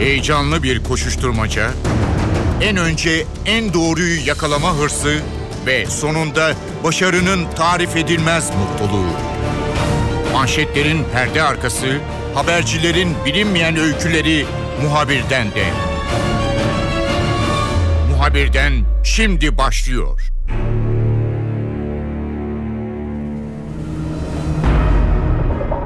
Heyecanlı bir koşuşturmaca, en önce en doğruyu yakalama hırsı ve sonunda başarının tarif edilmez mutluluğu. Manşetlerin perde arkası, habercilerin bilinmeyen öyküleri muhabirden de. Muhabirden şimdi başlıyor.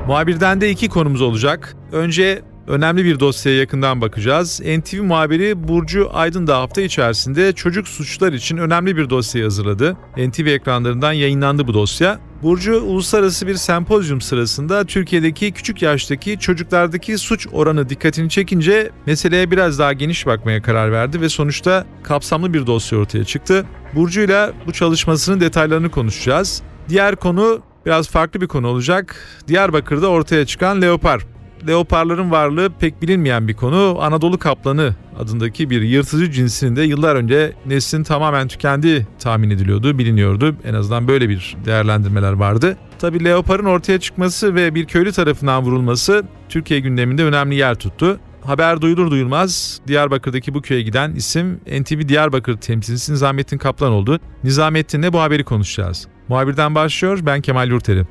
Muhabirden de iki konumuz olacak. Önce önemli bir dosyaya yakından bakacağız. NTV muhabiri Burcu Aydın da hafta içerisinde çocuk suçlar için önemli bir dosya hazırladı. NTV ekranlarından yayınlandı bu dosya. Burcu uluslararası bir sempozyum sırasında Türkiye'deki küçük yaştaki çocuklardaki suç oranı dikkatini çekince meseleye biraz daha geniş bakmaya karar verdi ve sonuçta kapsamlı bir dosya ortaya çıktı. Burcu ile bu çalışmasının detaylarını konuşacağız. Diğer konu biraz farklı bir konu olacak. Diyarbakır'da ortaya çıkan leopar. Leoparların varlığı pek bilinmeyen bir konu. Anadolu kaplanı adındaki bir yırtıcı cinsinin de yıllar önce neslin tamamen tükendiği tahmin ediliyordu, biliniyordu. En azından böyle bir değerlendirmeler vardı. Tabi leoparın ortaya çıkması ve bir köylü tarafından vurulması Türkiye gündeminde önemli yer tuttu. Haber duyulur duyulmaz Diyarbakır'daki bu köye giden isim NTV Diyarbakır temsilcisi Nizamettin Kaplan oldu. Nizamettin'le bu haberi konuşacağız. Muhabirden başlıyor ben Kemal Yurteri.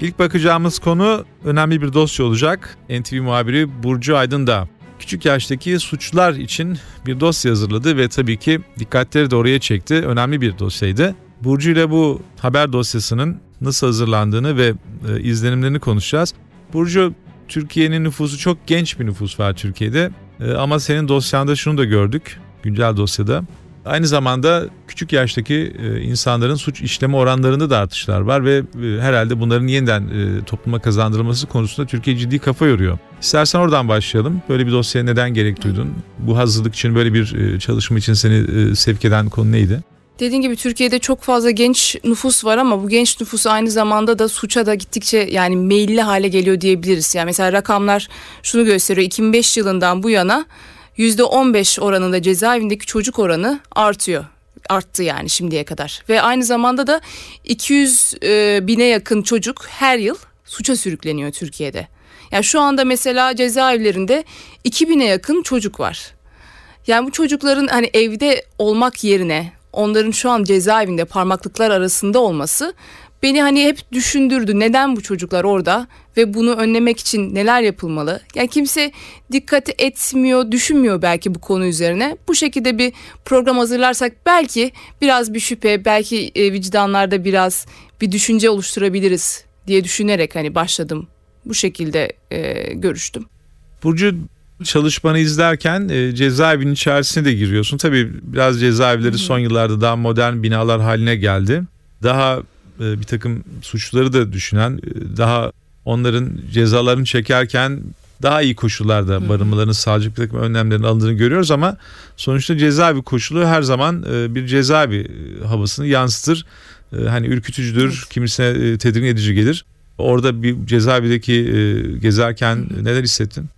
İlk bakacağımız konu önemli bir dosya olacak. NTV muhabiri Burcu Aydın da küçük yaştaki suçlar için bir dosya hazırladı ve tabii ki dikkatleri de oraya çekti. Önemli bir dosyaydı. Burcu ile bu haber dosyasının nasıl hazırlandığını ve e, izlenimlerini konuşacağız. Burcu, Türkiye'nin nüfusu çok genç bir nüfus var Türkiye'de. E, ama senin dosyanda şunu da gördük, güncel dosyada. Aynı zamanda küçük yaştaki e, insanların suç işleme oranlarında da artışlar var ve e, herhalde bunların yeniden e, topluma kazandırılması konusunda Türkiye ciddi kafa yoruyor. İstersen oradan başlayalım. Böyle bir dosyaya neden gerek duydun? Bu hazırlık için böyle bir çalışma için seni sevk eden konu neydi? Dediğim gibi Türkiye'de çok fazla genç nüfus var ama bu genç nüfus aynı zamanda da suça da gittikçe yani meyilli hale geliyor diyebiliriz. Yani mesela rakamlar şunu gösteriyor. 2005 yılından bu yana %15 oranında cezaevindeki çocuk oranı artıyor. Arttı yani şimdiye kadar. Ve aynı zamanda da 200 e, bine yakın çocuk her yıl suça sürükleniyor Türkiye'de. Yani şu anda mesela cezaevlerinde 2000'e yakın çocuk var. Yani bu çocukların hani evde olmak yerine onların şu an cezaevinde parmaklıklar arasında olması beni hani hep düşündürdü. Neden bu çocuklar orada ve bunu önlemek için neler yapılmalı? Yani kimse dikkat etmiyor, düşünmüyor belki bu konu üzerine. Bu şekilde bir program hazırlarsak belki biraz bir şüphe, belki e, vicdanlarda biraz bir düşünce oluşturabiliriz diye düşünerek hani başladım. Bu şekilde e, görüştüm. Burcu çalışmanı izlerken e, cezaevinin içerisine de giriyorsun. Tabii biraz cezaevleri son yıllarda daha modern binalar haline geldi. Daha bir takım suçları da düşünen, e, daha onların cezalarını çekerken daha iyi koşullarda barınmalarını sağlayacak bir takım önlemlerin alındığını görüyoruz ama sonuçta cezaevi koşulu her zaman e, bir cezaevi havasını yansıtır. Hani ürkütücüdür, evet. kimisine tedirgin edici gelir. Orada bir cezaevindeki gezerken neler hissettin?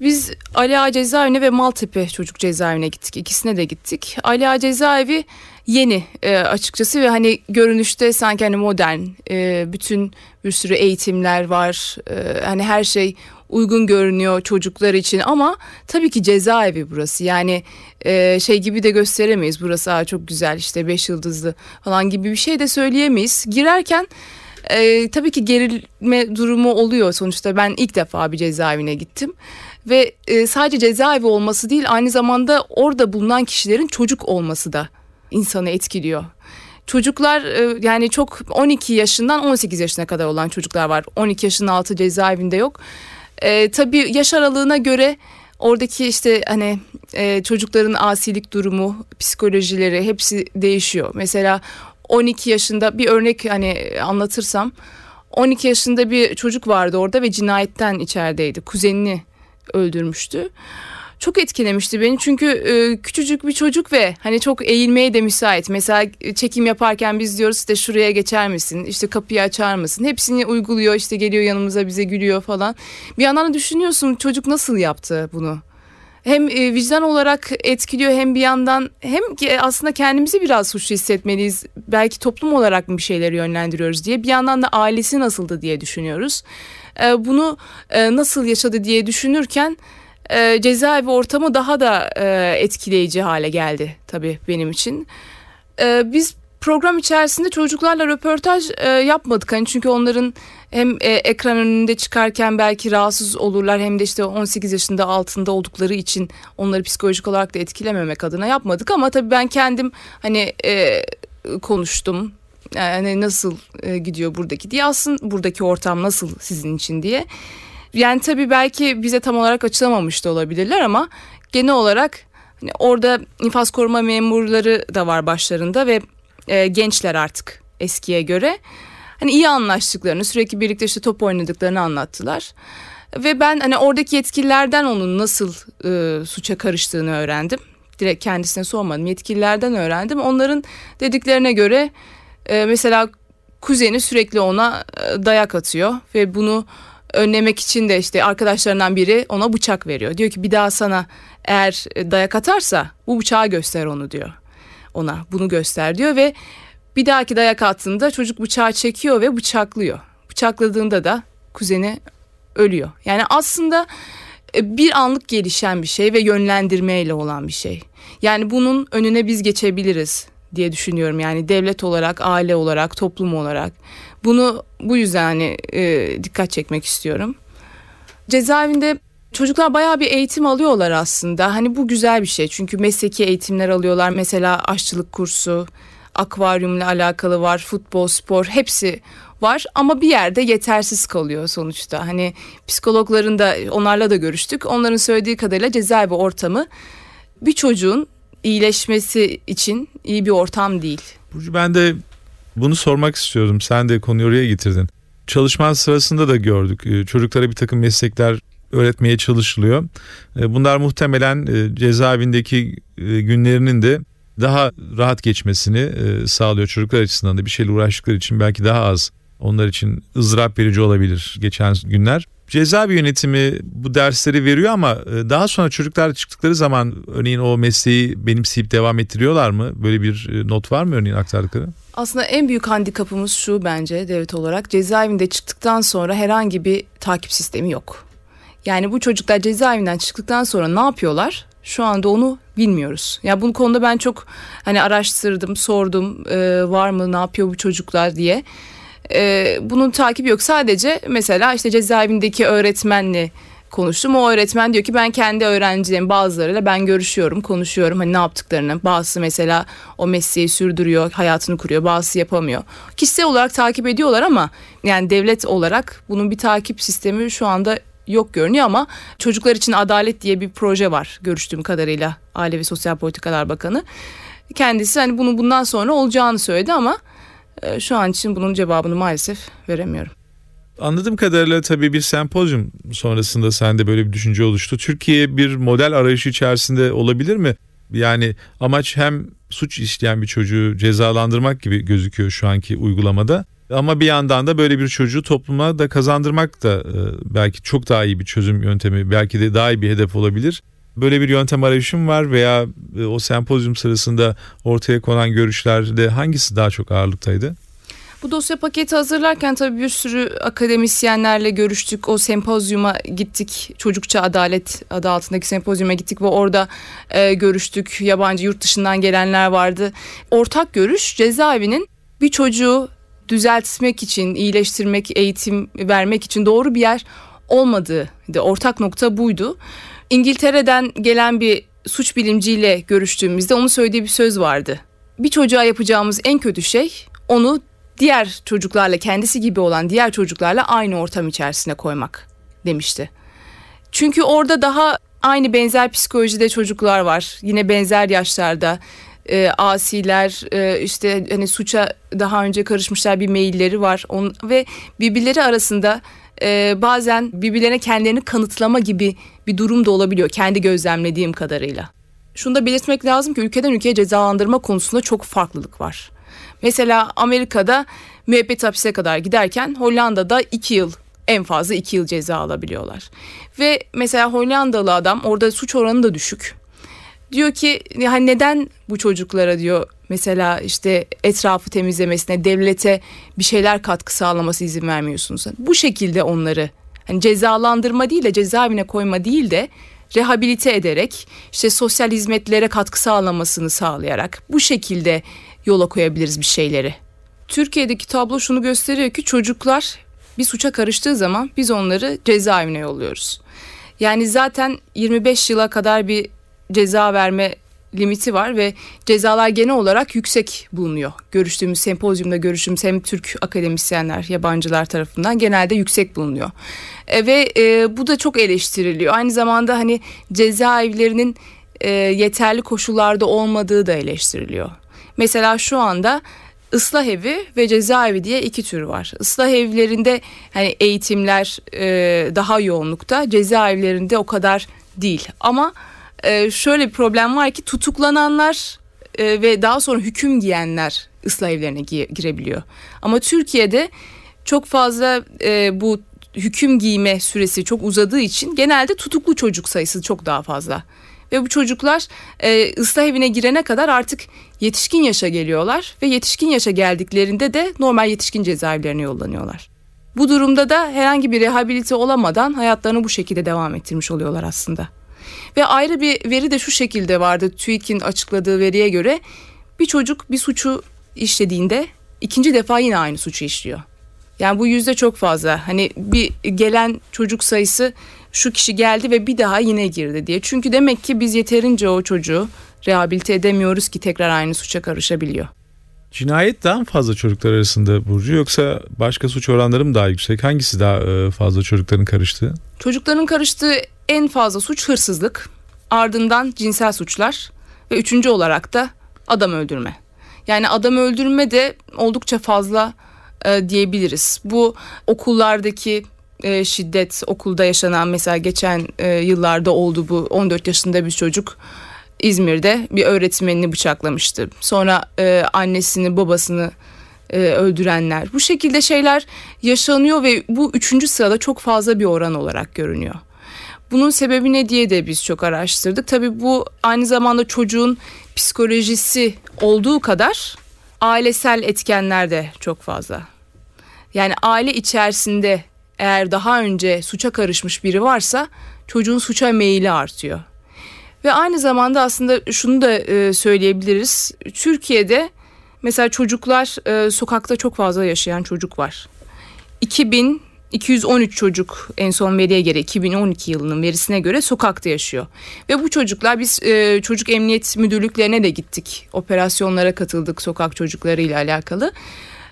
Biz Ali Ağa cezaevine ve Maltepe çocuk cezaevine gittik. İkisine de gittik. Ali Ağa cezaevi yeni e, açıkçası ve hani görünüşte sanki hani modern. E, bütün bir sürü eğitimler var. E, hani her şey uygun görünüyor çocuklar için ama tabii ki cezaevi burası. Yani e, şey gibi de gösteremeyiz. Burası Aa, çok güzel işte beş yıldızlı falan gibi bir şey de söyleyemeyiz. Girerken e, tabii ki gerilme durumu oluyor sonuçta. Ben ilk defa bir cezaevine gittim ve e, sadece cezaevi olması değil aynı zamanda orada bulunan kişilerin çocuk olması da insanı etkiliyor. Çocuklar e, yani çok 12 yaşından 18 yaşına kadar olan çocuklar var. 12 yaşın altı cezaevinde yok. E, tabii yaş aralığına göre oradaki işte hani e, çocukların asilik durumu, psikolojileri hepsi değişiyor. Mesela 12 yaşında bir örnek hani anlatırsam 12 yaşında bir çocuk vardı orada ve cinayetten içerideydi. Kuzenini öldürmüştü. Çok etkilemişti beni çünkü e, küçücük bir çocuk ve hani çok eğilmeye de müsait. Mesela çekim yaparken biz diyoruz işte şuraya geçer misin? İşte kapıyı açar mısın? Hepsini uyguluyor işte geliyor yanımıza bize gülüyor falan. Bir yandan da düşünüyorsun çocuk nasıl yaptı bunu? Hem e, vicdan olarak etkiliyor hem bir yandan hem ki aslında kendimizi biraz suçlu hissetmeliyiz. Belki toplum olarak mı bir şeyleri yönlendiriyoruz diye. Bir yandan da ailesi nasıldı diye düşünüyoruz. E, bunu e, nasıl yaşadı diye düşünürken e, cezaevi ortamı daha da e, etkileyici hale geldi tabii benim için. E, biz program içerisinde çocuklarla röportaj e, yapmadık. Hani çünkü onların hem e, ekran önünde çıkarken belki rahatsız olurlar hem de işte 18 yaşında altında oldukları için onları psikolojik olarak da etkilememek adına yapmadık ama tabii ben kendim hani e, konuştum. Yani nasıl e, gidiyor buradaki diye aslında buradaki ortam nasıl sizin için diye. Yani tabii belki bize tam olarak açılamamış da olabilirler ama genel olarak hani orada infaz koruma memurları da var başlarında ve e, gençler artık eskiye göre. Hani iyi anlaştıklarını, sürekli birlikte işte top oynadıklarını anlattılar. Ve ben hani oradaki yetkililerden onun nasıl e, suça karıştığını öğrendim. Direkt kendisine sormadım. Yetkililerden öğrendim. Onların dediklerine göre e, mesela kuzeni sürekli ona e, dayak atıyor ve bunu önlemek için de işte arkadaşlarından biri ona bıçak veriyor. Diyor ki bir daha sana eğer dayak atarsa bu bıçağı göster onu diyor. Ona bunu göster diyor ve bir dahaki dayak attığında çocuk bıçağı çekiyor ve bıçaklıyor. Bıçakladığında da kuzeni ölüyor. Yani aslında e, bir anlık gelişen bir şey ve yönlendirmeyle olan bir şey. Yani bunun önüne biz geçebiliriz diye düşünüyorum. Yani devlet olarak, aile olarak, toplum olarak. Bunu bu yüzden hani e, dikkat çekmek istiyorum. Cezaevinde çocuklar bayağı bir eğitim alıyorlar aslında. Hani bu güzel bir şey. Çünkü mesleki eğitimler alıyorlar. Mesela aşçılık kursu, akvaryumla alakalı var, futbol, spor hepsi var ama bir yerde yetersiz kalıyor sonuçta. Hani psikologların da onlarla da görüştük. Onların söylediği kadarıyla cezaevi ortamı bir çocuğun iyileşmesi için iyi bir ortam değil. Burcu ben de bunu sormak istiyorum. Sen de konuyu oraya getirdin. Çalışman sırasında da gördük. Ee, çocuklara bir takım meslekler öğretmeye çalışılıyor. Ee, bunlar muhtemelen e, cezaevindeki e, günlerinin de daha rahat geçmesini e, sağlıyor çocuklar açısından da bir şeyle uğraştıkları için belki daha az onlar için ızdırap verici olabilir geçen günler. Cezaevi yönetimi bu dersleri veriyor ama e, daha sonra çocuklar çıktıkları zaman örneğin o mesleği benimseyip devam ettiriyorlar mı? Böyle bir e, not var mı örneğin aktardıkları? Aslında en büyük handikapımız şu bence devlet olarak cezaevinde çıktıktan sonra herhangi bir takip sistemi yok. Yani bu çocuklar cezaevinden çıktıktan sonra ne yapıyorlar? Şu anda onu bilmiyoruz. Ya yani bu konuda ben çok hani araştırdım, sordum e, var mı, ne yapıyor bu çocuklar diye. E, bunun takibi yok. Sadece mesela işte cezaevindeki öğretmenle konuştum. O öğretmen diyor ki ben kendi öğrencilerim bazılarıyla ben görüşüyorum, konuşuyorum hani ne yaptıklarını. Bazısı mesela o mesleği sürdürüyor, hayatını kuruyor, bazısı yapamıyor. Kişisel olarak takip ediyorlar ama yani devlet olarak bunun bir takip sistemi şu anda yok görünüyor ama çocuklar için adalet diye bir proje var görüştüğüm kadarıyla Aile ve Sosyal Politikalar Bakanı. Kendisi hani bunun bundan sonra olacağını söyledi ama e, şu an için bunun cevabını maalesef veremiyorum. Anladığım kadarıyla tabii bir sempozyum sonrasında sende böyle bir düşünce oluştu. Türkiye bir model arayışı içerisinde olabilir mi? Yani amaç hem suç işleyen bir çocuğu cezalandırmak gibi gözüküyor şu anki uygulamada. Ama bir yandan da böyle bir çocuğu topluma da kazandırmak da e, belki çok daha iyi bir çözüm yöntemi, belki de daha iyi bir hedef olabilir. Böyle bir yöntem arayışım var veya e, o sempozyum sırasında ortaya konan görüşlerde hangisi daha çok ağırlıktaydı? Bu dosya paketi hazırlarken tabii bir sürü akademisyenlerle görüştük. O sempozyuma gittik. Çocukça Adalet adı altındaki sempozyuma gittik ve orada e, görüştük. Yabancı yurt dışından gelenler vardı. Ortak görüş cezaevinin bir çocuğu düzeltmek için, iyileştirmek, eğitim vermek için doğru bir yer olmadığı. Ortak nokta buydu. İngiltere'den gelen bir suç bilimciyle görüştüğümüzde onun söylediği bir söz vardı. Bir çocuğa yapacağımız en kötü şey onu diğer çocuklarla kendisi gibi olan diğer çocuklarla aynı ortam içerisine koymak demişti. Çünkü orada daha aynı benzer psikolojide çocuklar var. Yine benzer yaşlarda e, asiler e, işte hani suça daha önce karışmışlar bir mailleri var On, ve birbirleri arasında e, bazen birbirlerine kendilerini kanıtlama gibi bir durum da olabiliyor kendi gözlemlediğim kadarıyla. Şunu da belirtmek lazım ki ülkeden ülkeye cezalandırma konusunda çok farklılık var. Mesela Amerika'da müebbet hapise kadar giderken Hollanda'da 2 yıl En fazla 2 yıl ceza alabiliyorlar. Ve mesela Hollandalı adam orada suç oranı da düşük. Diyor ki yani neden bu çocuklara diyor mesela işte etrafı temizlemesine devlete bir şeyler katkı sağlaması izin vermiyorsunuz. Bu şekilde onları hani cezalandırma değil de cezaevine koyma değil de rehabilite ederek işte sosyal hizmetlere katkı sağlamasını sağlayarak bu şekilde yola koyabiliriz bir şeyleri. Türkiye'deki tablo şunu gösteriyor ki çocuklar bir suça karıştığı zaman biz onları cezaevine yolluyoruz. Yani zaten 25 yıla kadar bir ceza verme limiti var ve cezalar genel olarak yüksek bulunuyor. Görüştüğümüz sempozyumda görüştüğümüz hem Türk akademisyenler, yabancılar tarafından genelde yüksek bulunuyor. E, ve e, bu da çok eleştiriliyor. Aynı zamanda hani cezaevlerinin e, yeterli koşullarda olmadığı da eleştiriliyor. Mesela şu anda ıslah evi ve cezaevi diye iki tür var. Islah evlerinde hani eğitimler e, daha yoğunlukta, cezaevlerinde o kadar değil. Ama e, şöyle bir problem var ki tutuklananlar e, ve daha sonra hüküm giyenler ıslah evlerine gi- girebiliyor. Ama Türkiye'de çok fazla e, bu hüküm giyme süresi çok uzadığı için genelde tutuklu çocuk sayısı çok daha fazla. Ve bu çocuklar e, ıslah evine girene kadar artık yetişkin yaşa geliyorlar ve yetişkin yaşa geldiklerinde de normal yetişkin cezaevlerine yollanıyorlar. Bu durumda da herhangi bir rehabilite olamadan hayatlarını bu şekilde devam ettirmiş oluyorlar aslında. Ve ayrı bir veri de şu şekilde vardı TÜİK'in açıkladığı veriye göre bir çocuk bir suçu işlediğinde ikinci defa yine aynı suçu işliyor. Yani bu yüzde çok fazla. Hani bir gelen çocuk sayısı şu kişi geldi ve bir daha yine girdi diye. Çünkü demek ki biz yeterince o çocuğu rehabilite edemiyoruz ki tekrar aynı suça karışabiliyor. Cinayet daha mı fazla çocuklar arasında Burcu yoksa başka suç oranları mı daha yüksek? Hangisi daha e, fazla çocukların karıştığı? Çocukların karıştığı en fazla suç hırsızlık, ardından cinsel suçlar ve üçüncü olarak da adam öldürme. Yani adam öldürme de oldukça fazla e, diyebiliriz. Bu okullardaki e, şiddet, okulda yaşanan mesela geçen e, yıllarda oldu bu 14 yaşında bir çocuk İzmir'de bir öğretmenini bıçaklamıştı. Sonra e, annesini, babasını e, öldürenler. Bu şekilde şeyler yaşanıyor ve bu üçüncü sırada çok fazla bir oran olarak görünüyor. Bunun sebebi ne diye de biz çok araştırdık. Tabii bu aynı zamanda çocuğun psikolojisi olduğu kadar ailesel etkenler de çok fazla. Yani aile içerisinde eğer daha önce suça karışmış biri varsa çocuğun suça meyili artıyor. Ve aynı zamanda aslında şunu da e, söyleyebiliriz. Türkiye'de mesela çocuklar e, sokakta çok fazla yaşayan çocuk var. 2213 çocuk en son veriye göre 2012 yılının verisine göre sokakta yaşıyor. Ve bu çocuklar biz e, çocuk emniyet müdürlüklerine de gittik. Operasyonlara katıldık sokak çocukları ile alakalı.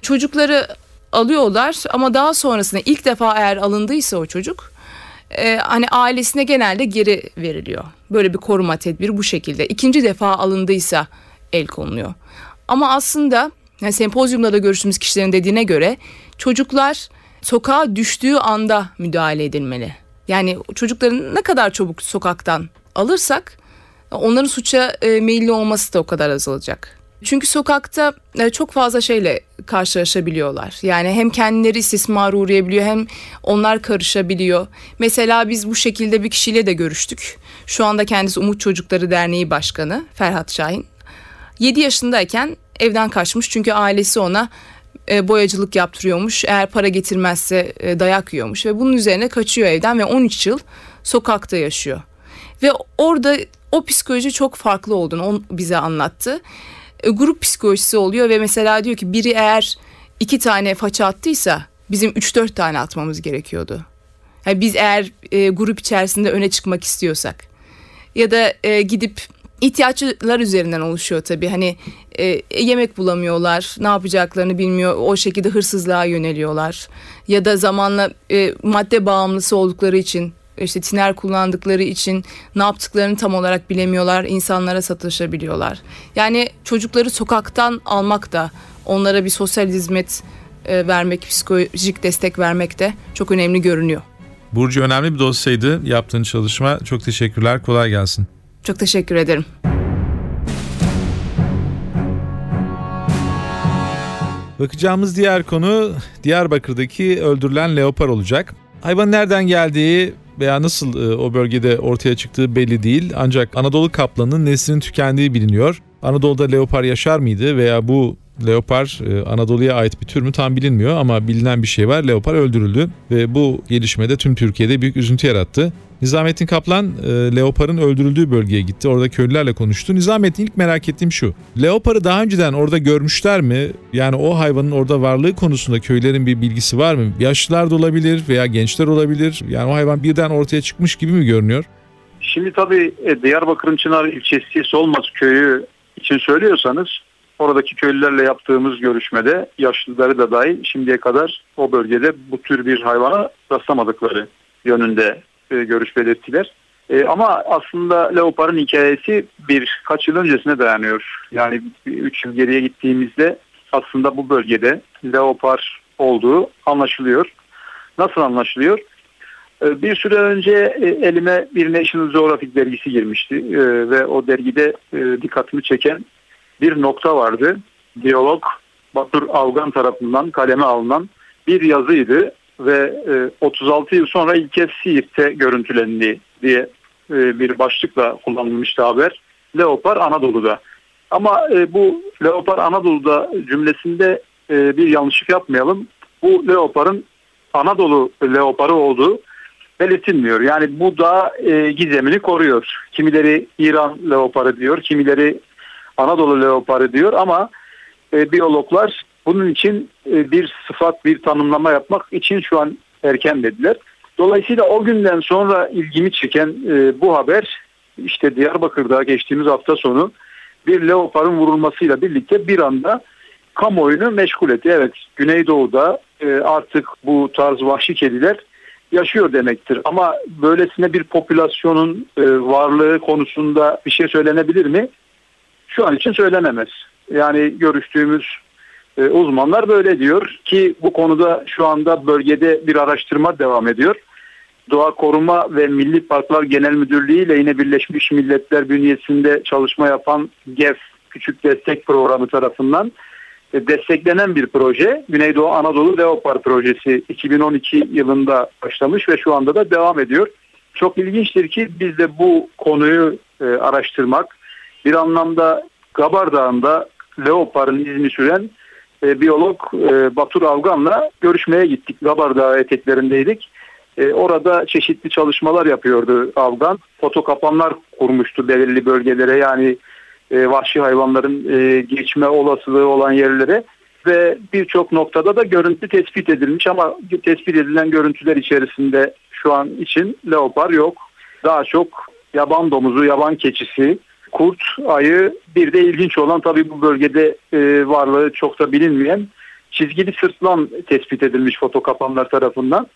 Çocukları alıyorlar ama daha sonrasında ilk defa eğer alındıysa o çocuk e, hani ailesine genelde geri veriliyor. Böyle bir koruma tedbiri bu şekilde. İkinci defa alındıysa el konuluyor. Ama aslında yani sempozyumda da görüştüğümüz kişilerin dediğine göre çocuklar sokağa düştüğü anda müdahale edilmeli. Yani çocukların ne kadar çabuk sokaktan alırsak onların suça e, meyilli olması da o kadar azalacak. Çünkü sokakta e, çok fazla şeyle karşılaşabiliyorlar. Yani hem kendileri istismara uğrayabiliyor hem onlar karışabiliyor. Mesela biz bu şekilde bir kişiyle de görüştük. Şu anda kendisi Umut Çocukları Derneği Başkanı Ferhat Şahin. 7 yaşındayken evden kaçmış çünkü ailesi ona e, boyacılık yaptırıyormuş. Eğer para getirmezse e, dayak yiyormuş ve bunun üzerine kaçıyor evden ve 13 yıl sokakta yaşıyor. Ve orada o psikoloji çok farklı olduğunu bize anlattı. E, grup psikolojisi oluyor ve mesela diyor ki biri eğer iki tane faça attıysa bizim 3-4 tane atmamız gerekiyordu. Yani biz eğer e, grup içerisinde öne çıkmak istiyorsak ya da e, gidip ihtiyaçlar üzerinden oluşuyor tabii. Hani e, yemek bulamıyorlar, ne yapacaklarını bilmiyor. O şekilde hırsızlığa yöneliyorlar. Ya da zamanla e, madde bağımlısı oldukları için işte tiner kullandıkları için ne yaptıklarını tam olarak bilemiyorlar. insanlara satışabiliyorlar. Yani çocukları sokaktan almak da onlara bir sosyal hizmet e, vermek, psikolojik destek vermek de çok önemli görünüyor. Burcu önemli bir dosyaydı. Yaptığın çalışma çok teşekkürler. Kolay gelsin. Çok teşekkür ederim. Bakacağımız diğer konu Diyarbakır'daki öldürülen leopar olacak. Hayvanın nereden geldiği veya nasıl e, o bölgede ortaya çıktığı belli değil. Ancak Anadolu kaplanının neslinin tükendiği biliniyor. Anadolu'da leopar yaşar mıydı veya bu leopar e, Anadolu'ya ait bir tür mü tam bilinmiyor ama bilinen bir şey var. Leopar öldürüldü ve bu gelişmede tüm Türkiye'de büyük üzüntü yarattı. Nizamettin Kaplan e, Leopar'ın öldürüldüğü bölgeye gitti. Orada köylülerle konuştu. Nizamettin ilk merak ettiğim şu. Leopar'ı daha önceden orada görmüşler mi? Yani o hayvanın orada varlığı konusunda köylerin bir bilgisi var mı? Yaşlılar da olabilir veya gençler olabilir. Yani o hayvan birden ortaya çıkmış gibi mi görünüyor? Şimdi tabii e, Diyarbakır'ın Çınar ilçesi Solmaz köyü için söylüyorsanız oradaki köylülerle yaptığımız görüşmede yaşlıları da dahil şimdiye kadar o bölgede bu tür bir hayvana rastlamadıkları yönünde e, görüş belirttiler. E, ama aslında leoparın hikayesi birkaç yıl öncesine dayanıyor. Yani 3 yıl geriye gittiğimizde aslında bu bölgede leopar olduğu anlaşılıyor. Nasıl anlaşılıyor? E, bir süre önce e, elime bir National Geographic dergisi girmişti e, ve o dergide dikkatimi çeken bir nokta vardı. Diyalog Batur Avgan tarafından kaleme alınan bir yazıydı ve 36 yıl sonra ilk kez Siirt'te görüntülendi diye bir başlıkla kullanılmıştı haber. Leopar Anadolu'da. Ama bu Leopar Anadolu'da cümlesinde bir yanlışlık yapmayalım. Bu Leopar'ın Anadolu leoparı olduğu belirtilmiyor. Yani bu da e, gizemini koruyor. Kimileri İran leoparı diyor, kimileri Anadolu leoparı diyor ama e, biyologlar bunun için e, bir sıfat, bir tanımlama yapmak için şu an erken dediler. Dolayısıyla o günden sonra ilgimi çeken e, bu haber işte Diyarbakır'da geçtiğimiz hafta sonu bir leoparın vurulmasıyla birlikte bir anda kamuoyunu meşgul etti. Evet Güneydoğu'da e, artık bu tarz vahşi kediler yaşıyor demektir. Ama böylesine bir popülasyonun varlığı konusunda bir şey söylenebilir mi? Şu an için söylenemez. Yani görüştüğümüz uzmanlar böyle diyor ki bu konuda şu anda bölgede bir araştırma devam ediyor. Doğa Koruma ve Milli Parklar Genel Müdürlüğü ile yine Birleşmiş Milletler bünyesinde çalışma yapan GEF Küçük Destek Programı tarafından e, desteklenen bir proje. Güneydoğu Anadolu Leopar projesi 2012 yılında başlamış ve şu anda da devam ediyor. Çok ilginçtir ki biz de bu konuyu e, araştırmak, bir anlamda Gabar Dağı'nda Leopar'ın izini süren e, biyolog e, Batur Avgan'la görüşmeye gittik. Gabar Dağı eteklerindeydik. E, orada çeşitli çalışmalar yapıyordu Avgan. Foto kapanlar kurmuştu belirli bölgelere yani e, vahşi hayvanların e, geçme olasılığı olan yerlere ve birçok noktada da görüntü tespit edilmiş ama tespit edilen görüntüler içerisinde şu an için leopar yok. Daha çok yaban domuzu, yaban keçisi, kurt, ayı bir de ilginç olan tabii bu bölgede e, varlığı çok da bilinmeyen çizgili sırtlan tespit edilmiş foto kapanlar tarafından.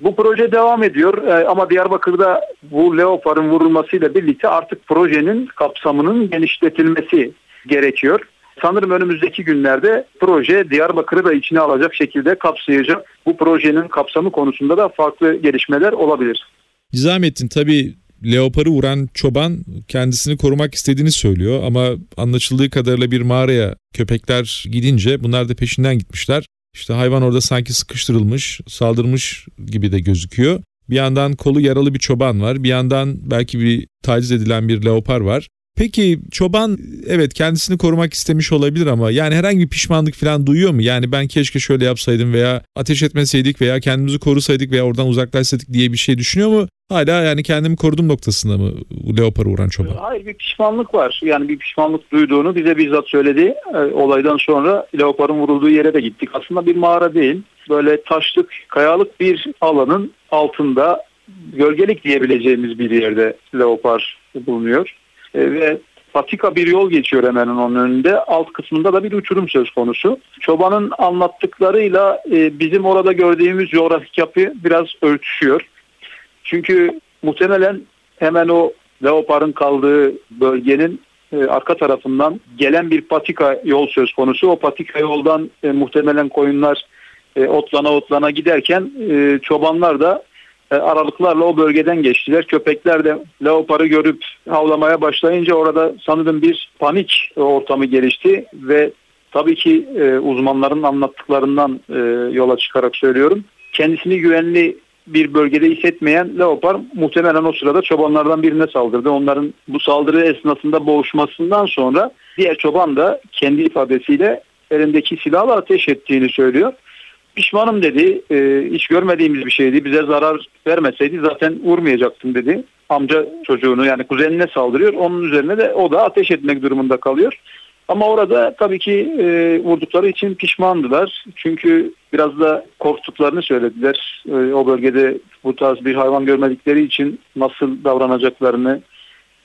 Bu proje devam ediyor ee, ama Diyarbakır'da bu leoparın vurulmasıyla birlikte artık projenin kapsamının genişletilmesi gerekiyor. Sanırım önümüzdeki günlerde proje Diyarbakır'ı da içine alacak şekilde kapsayacak. Bu projenin kapsamı konusunda da farklı gelişmeler olabilir. Nizamettin tabii leoparı vuran çoban kendisini korumak istediğini söylüyor ama anlaşıldığı kadarıyla bir mağaraya köpekler gidince bunlar da peşinden gitmişler. İşte hayvan orada sanki sıkıştırılmış, saldırmış gibi de gözüküyor. Bir yandan kolu yaralı bir çoban var. Bir yandan belki bir taciz edilen bir leopar var. Peki çoban evet kendisini korumak istemiş olabilir ama yani herhangi bir pişmanlık falan duyuyor mu? Yani ben keşke şöyle yapsaydım veya ateş etmeseydik veya kendimizi korusaydık veya oradan uzaklaşsaydık diye bir şey düşünüyor mu? Hala yani kendimi korudum noktasında mı leopara uğran çoban? Hayır bir pişmanlık var. Yani bir pişmanlık duyduğunu bize bizzat söyledi. E, olaydan sonra leoparın vurulduğu yere de gittik. Aslında bir mağara değil. Böyle taşlık, kayalık bir alanın altında gölgelik diyebileceğimiz bir yerde leopar bulunuyor. E, ve patika bir yol geçiyor hemen onun önünde. Alt kısmında da bir uçurum söz konusu. Çobanın anlattıklarıyla e, bizim orada gördüğümüz coğrafik yapı biraz örtüşüyor. Çünkü muhtemelen hemen o leoparın kaldığı bölgenin e, arka tarafından gelen bir patika yol söz konusu. O patika yoldan muhtemelen koyunlar otlana otlana giderken çobanlar da aralıklarla o bölgeden geçtiler. Köpekler de leoparı görüp havlamaya başlayınca orada sanırım bir panik ortamı gelişti ve tabii ki e, uzmanların anlattıklarından e, yola çıkarak söylüyorum. Kendisini güvenli bir bölgede hissetmeyen leopar muhtemelen o sırada çobanlardan birine saldırdı. Onların bu saldırı esnasında boğuşmasından sonra diğer çoban da kendi ifadesiyle elindeki silahla ateş ettiğini söylüyor. Pişmanım dedi. E, hiç görmediğimiz bir şeydi. Bize zarar vermeseydi zaten vurmayacaktım dedi. Amca çocuğunu yani kuzenine saldırıyor. Onun üzerine de o da ateş etmek durumunda kalıyor. Ama orada tabii ki e, vurdukları için pişmandılar. Çünkü biraz da korktuklarını söylediler. E, o bölgede bu tarz bir hayvan görmedikleri için nasıl davranacaklarını,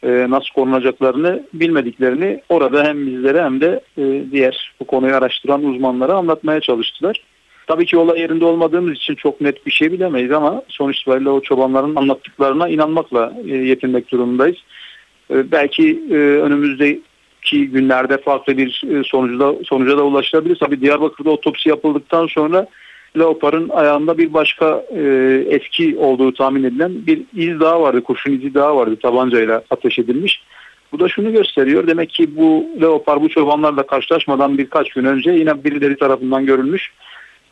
e, nasıl korunacaklarını bilmediklerini orada hem bizlere hem de e, diğer bu konuyu araştıran uzmanlara anlatmaya çalıştılar. Tabii ki olay yerinde olmadığımız için çok net bir şey bilemeyiz ama sonuç itibariyle o çobanların anlattıklarına inanmakla e, yetinmek durumundayız. E, belki e, önümüzdeki günlerde farklı bir sonuca, sonuca da ulaşılabilir. Tabii Diyarbakır'da otopsi yapıldıktan sonra Leopar'ın ayağında bir başka e, eski olduğu tahmin edilen bir iz daha vardı. Kurşun izi daha vardı tabancayla ateş edilmiş. Bu da şunu gösteriyor. Demek ki bu leopar bu çobanlarla karşılaşmadan birkaç gün önce yine birileri tarafından görülmüş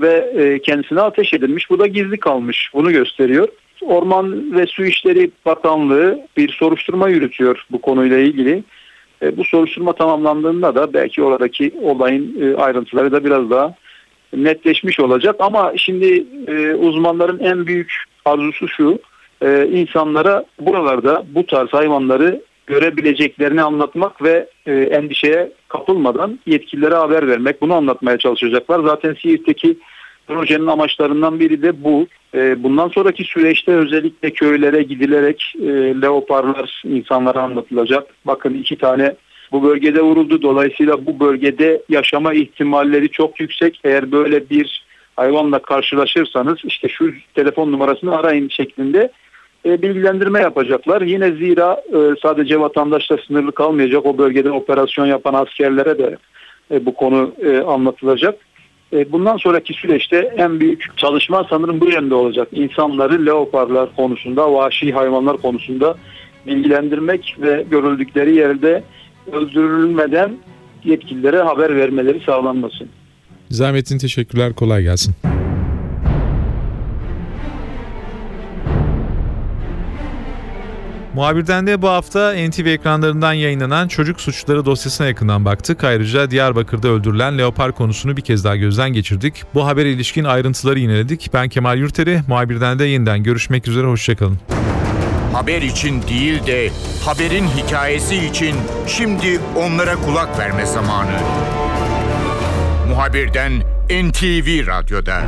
ve e, kendisine ateş edilmiş. Bu da gizli kalmış. Bunu gösteriyor. Orman ve Su İşleri Bakanlığı bir soruşturma yürütüyor bu konuyla ilgili. E, bu soruşturma tamamlandığında da belki oradaki olayın e, ayrıntıları da biraz daha netleşmiş olacak. Ama şimdi uzmanların en büyük arzusu şu. İnsanlara buralarda bu tarz hayvanları görebileceklerini anlatmak ve e, endişeye kapılmadan yetkililere haber vermek. Bunu anlatmaya çalışacaklar. Zaten Siirt'teki projenin amaçlarından biri de bu. E, bundan sonraki süreçte özellikle köylere gidilerek e, leoparlar insanlara anlatılacak. Bakın iki tane bu bölgede vuruldu. Dolayısıyla bu bölgede yaşama ihtimalleri çok yüksek. Eğer böyle bir hayvanla karşılaşırsanız işte şu telefon numarasını arayın şeklinde e, bilgilendirme yapacaklar. Yine zira e, sadece vatandaşla sınırlı kalmayacak o bölgede operasyon yapan askerlere de e, bu konu anlatılacak. Bundan sonraki süreçte en büyük çalışma sanırım bu yönde olacak. İnsanları leoparlar konusunda, vahşi hayvanlar konusunda bilgilendirmek ve görüldükleri yerde öldürülmeden yetkililere haber vermeleri sağlanması. Zahmetin teşekkürler. Kolay gelsin. Muhabirden de bu hafta NTV ekranlarından yayınlanan çocuk suçları dosyasına yakından baktık. Ayrıca Diyarbakır'da öldürülen Leopar konusunu bir kez daha gözden geçirdik. Bu habere ilişkin ayrıntıları yineledik. Ben Kemal Yurteri, muhabirden de yeniden görüşmek üzere, hoşçakalın. Haber için değil de haberin hikayesi için şimdi onlara kulak verme zamanı. Muhabirden NTV Radyo'da.